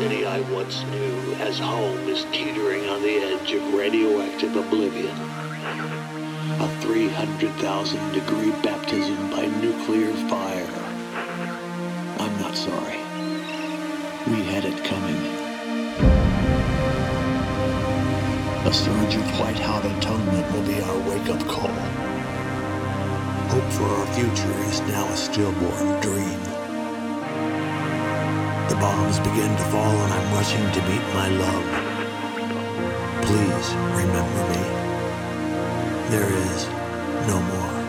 city I once knew as home is teetering on the edge of radioactive oblivion. A 300,000 degree baptism by nuclear fire. I'm not sorry. We had it coming. A surge of white-hot atonement will be our wake-up call. Hope for our future is now a stillborn dream. Bombs begin to fall and I'm rushing to meet my love. Please remember me. There is no more.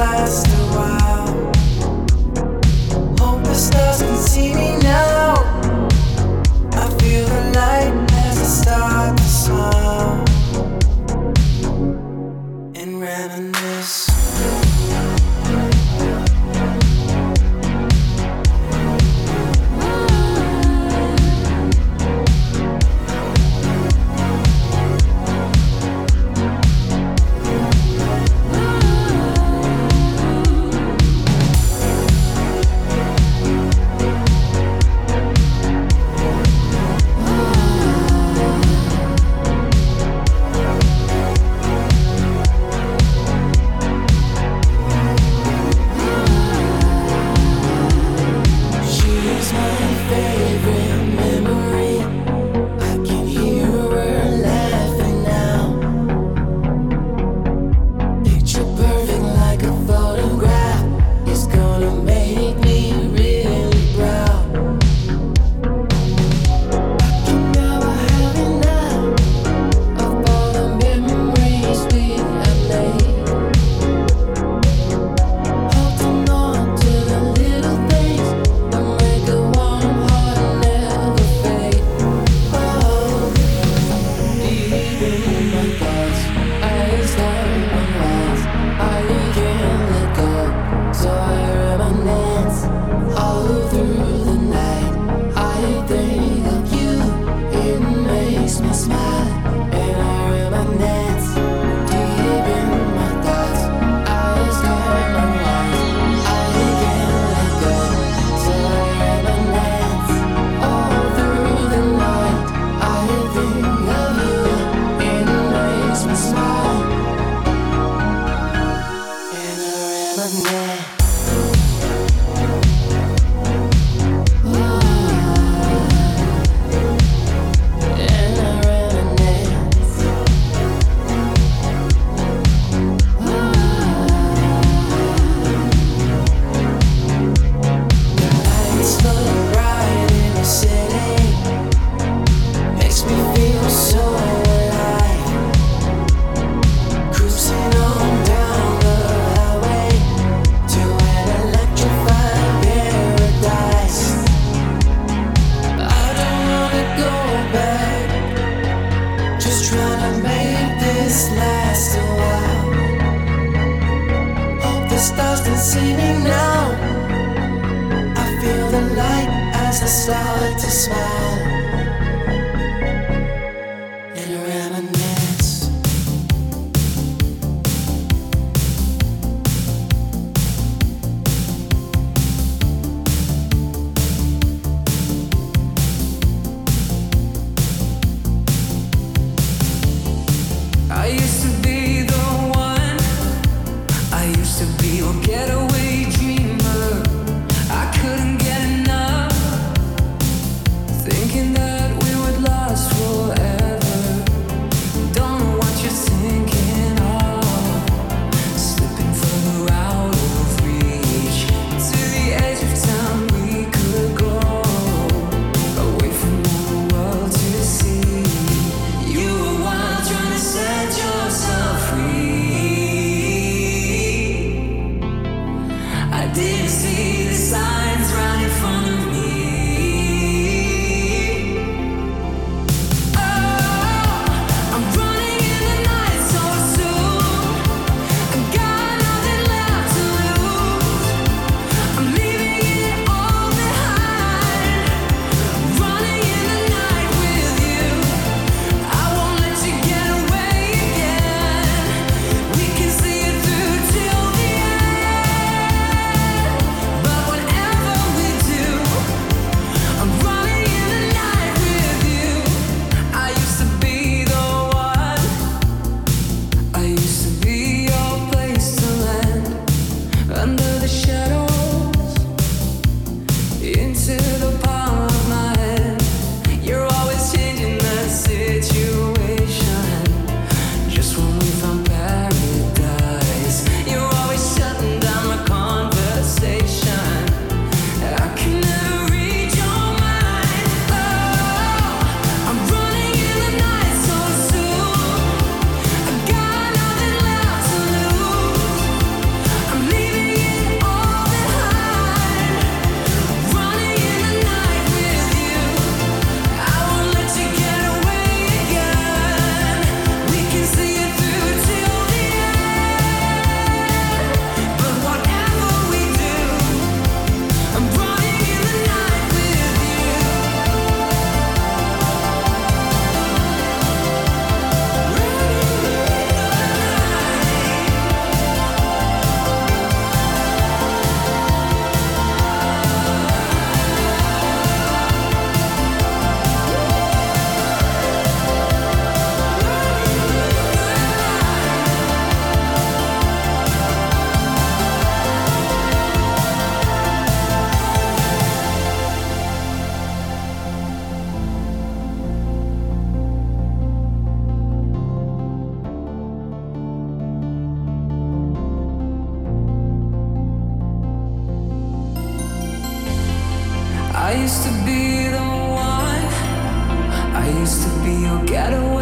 last a while. Used to be your getaway